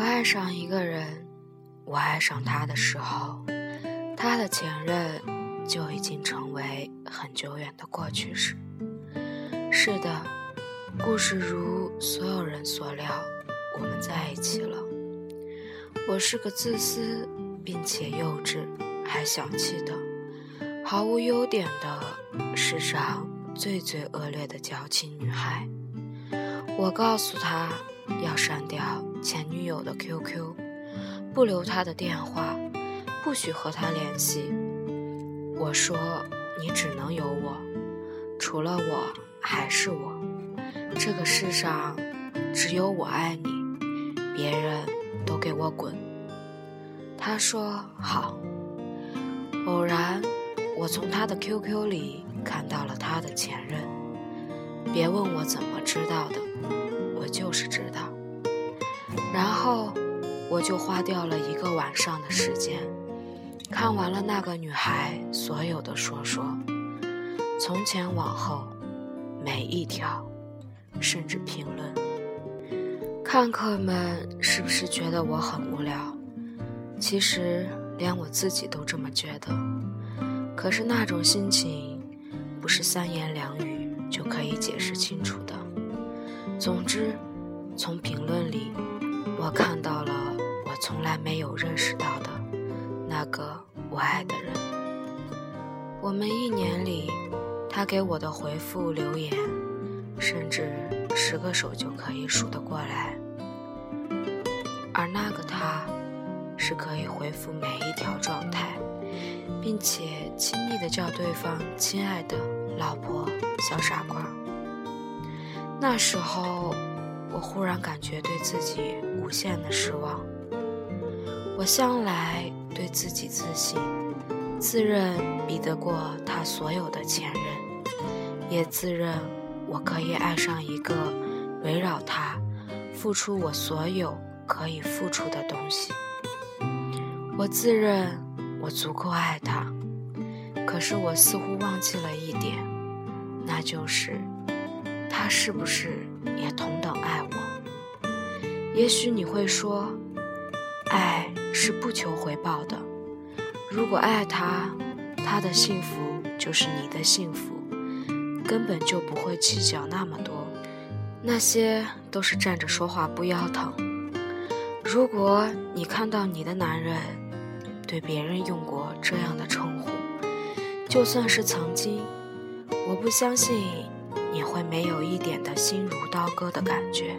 我爱上一个人，我爱上他的时候，他的前任就已经成为很久远的过去式。是的，故事如所有人所料，我们在一起了。我是个自私并且幼稚还小气的、毫无优点的世上最最恶劣的矫情女孩。我告诉他要删掉前女友的 QQ，不留她的电话，不许和她联系。我说你只能有我，除了我还是我。这个世上只有我爱你，别人都给我滚。他说好。偶然，我从他的 QQ 里看到了他的前任。别问我怎么知道的。我就是知道，然后我就花掉了一个晚上的时间，看完了那个女孩所有的说说，从前往后每一条，甚至评论。看客们是不是觉得我很无聊？其实连我自己都这么觉得。可是那种心情，不是三言两语就可以解释清楚的。总之，从评论里，我看到了我从来没有认识到的那个我爱的人。我们一年里，他给我的回复留言，甚至十个手就可以数得过来。而那个他，是可以回复每一条状态，并且亲密的叫对方“亲爱的老婆”“小傻瓜”。那时候，我忽然感觉对自己无限的失望。我向来对自己自信，自认比得过他所有的前任，也自认我可以爱上一个围绕他、付出我所有可以付出的东西。我自认我足够爱他，可是我似乎忘记了一点，那就是。他是不是也同等爱我？也许你会说，爱是不求回报的。如果爱他，他的幸福就是你的幸福，根本就不会计较那么多。那些都是站着说话不腰疼。如果你看到你的男人对别人用过这样的称呼，就算是曾经，我不相信。你会没有一点的心如刀割的感觉。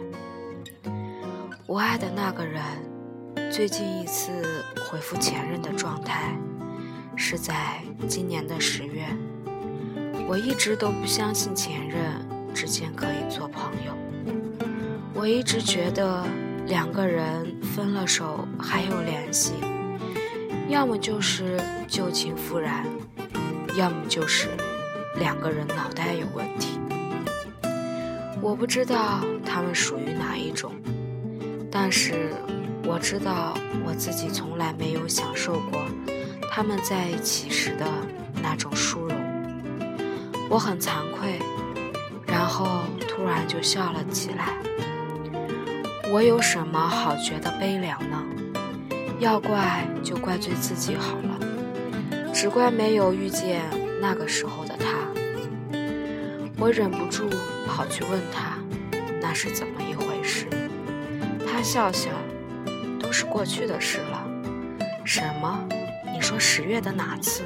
我爱的那个人，最近一次回复前任的状态，是在今年的十月。我一直都不相信前任之间可以做朋友。我一直觉得两个人分了手还有联系，要么就是旧情复燃，要么就是两个人脑袋有问题。我不知道他们属于哪一种，但是我知道我自己从来没有享受过他们在一起时的那种殊荣。我很惭愧，然后突然就笑了起来。我有什么好觉得悲凉呢？要怪就怪罪自己好了，只怪没有遇见那个时候的他。我忍不住。跑去问他，那是怎么一回事？他笑笑，都是过去的事了。什么？你说十月的哪次？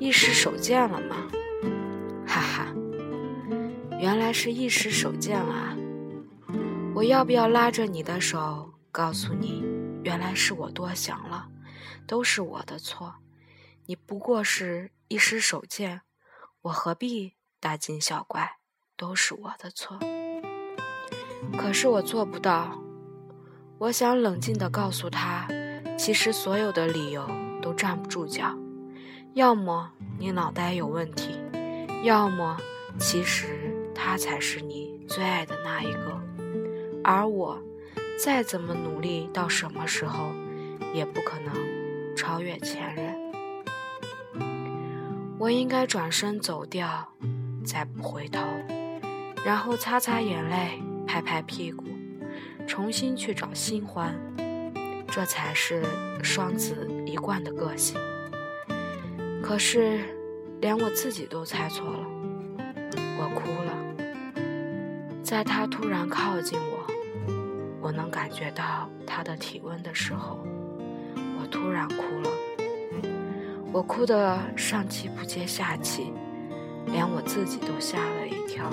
一时手贱了吗？哈哈，原来是一时手贱了。我要不要拉着你的手，告诉你，原来是我多想了，都是我的错。你不过是一时手贱，我何必大惊小怪？都是我的错，可是我做不到。我想冷静地告诉他，其实所有的理由都站不住脚。要么你脑袋有问题，要么其实他才是你最爱的那一个。而我，再怎么努力，到什么时候也不可能超越前任。我应该转身走掉，再不回头。然后擦擦眼泪，拍拍屁股，重新去找新欢，这才是双子一贯的个性。可是，连我自己都猜错了，我哭了。在他突然靠近我，我能感觉到他的体温的时候，我突然哭了。我哭得上气不接下气，连我自己都吓了一跳，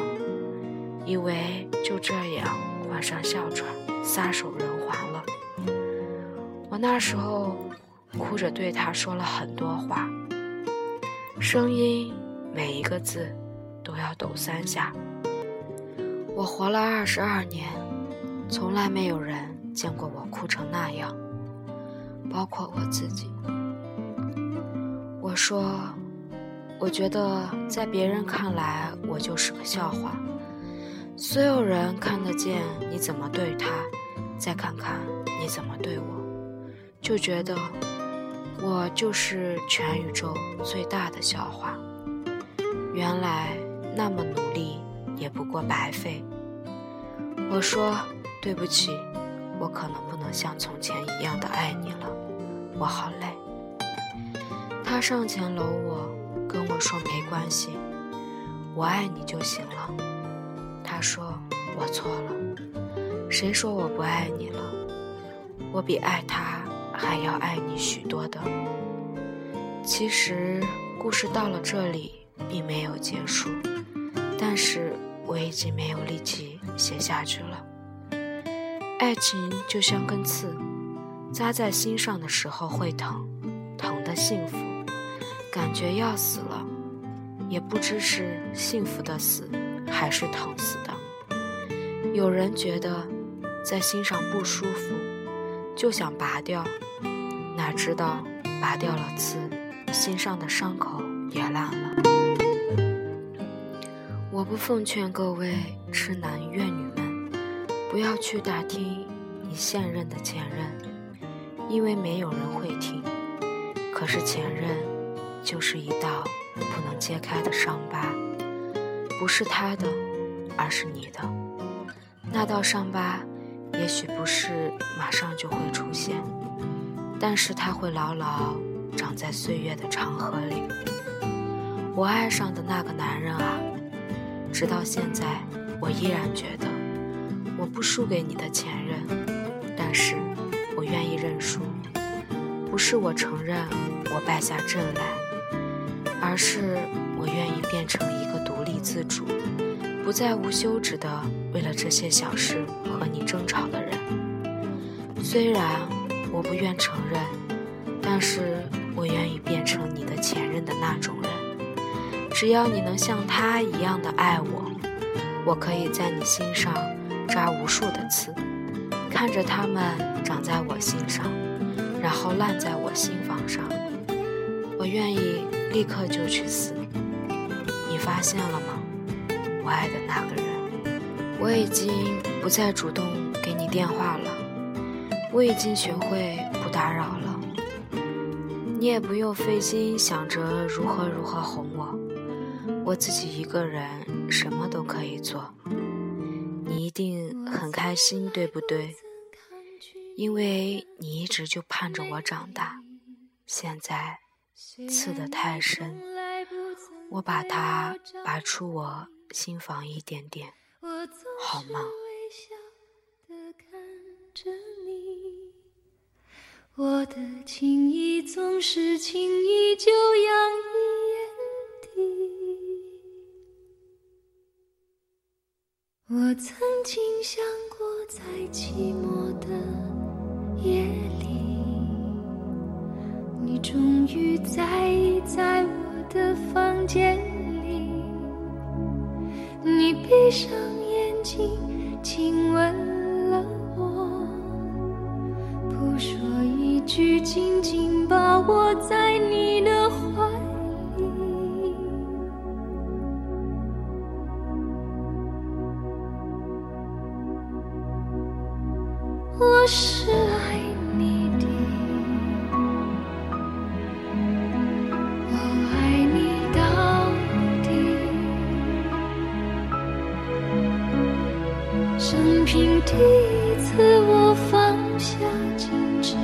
以为就这样患上哮喘，撒手人寰了。我那时候哭着对他说了很多话。声音每一个字都要抖三下。我活了二十二年，从来没有人见过我哭成那样，包括我自己。我说，我觉得在别人看来我就是个笑话。所有人看得见你怎么对他，再看看你怎么对我，就觉得。我就是全宇宙最大的笑话。原来那么努力也不过白费。我说对不起，我可能不能像从前一样的爱你了，我好累。他上前搂我，跟我说没关系，我爱你就行了。他说我错了，谁说我不爱你了？我比爱他。还要爱你许多的。其实故事到了这里并没有结束，但是我已经没有力气写下去了。爱情就像根刺，扎在心上的时候会疼，疼的幸福，感觉要死了，也不知是幸福的死，还是疼死的。有人觉得在心上不舒服。就想拔掉，哪知道拔掉了刺，心上的伤口也烂了。我不奉劝各位痴男怨女们，不要去打听你现任的前任，因为没有人会听。可是前任就是一道不能揭开的伤疤，不是他的，而是你的。那道伤疤。也许不是马上就会出现，但是它会牢牢长在岁月的长河里。我爱上的那个男人啊，直到现在，我依然觉得我不输给你的前任，但是我愿意认输。不是我承认我败下阵来，而是我愿意变成一个独立自主。不再无休止的为了这些小事和你争吵的人。虽然我不愿承认，但是我愿意变成你的前任的那种人。只要你能像他一样的爱我，我可以在你心上扎无数的刺，看着他们长在我心上，然后烂在我心房上。我愿意立刻就去死。你发现了吗？我爱的那个人，我已经不再主动给你电话了，我已经学会不打扰了，你也不用费心想着如何如何哄我，我自己一个人什么都可以做，你一定很开心，对不对？因为你一直就盼着我长大，现在刺得太深，我把它拔出我。心房一点点，好吗？我的情意总是轻易就洋溢眼底。我曾经想过，在寂寞的夜里，你雨在意在我的房间里。你闭上眼睛，亲吻了我，不说一句，紧紧抱我在下矜持，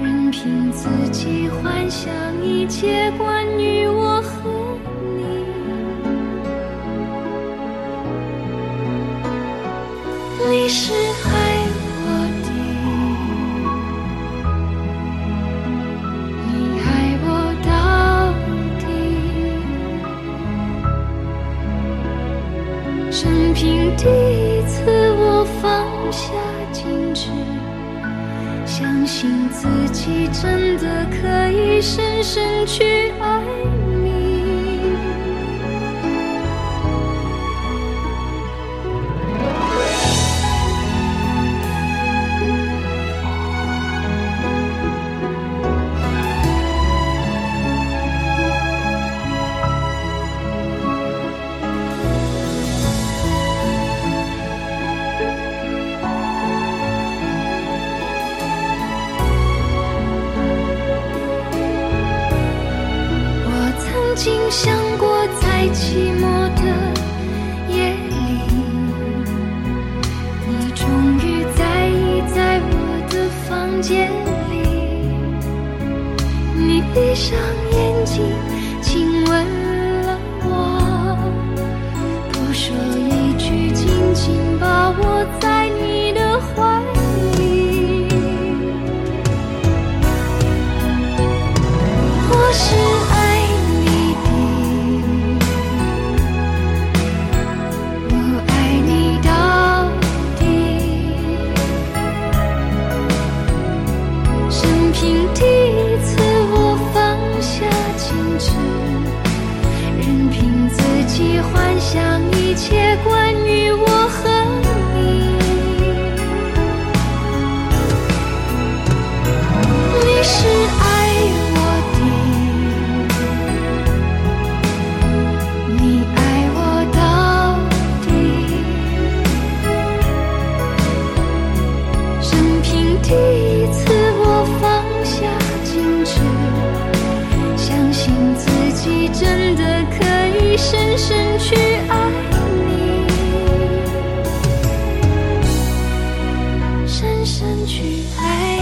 任凭自己幻想一切关于我和你。你是爱我的，你爱我到底。任凭第一次我放下矜持，相信自己真的可以深深去爱。房间里。你闭上眼睛，去爱。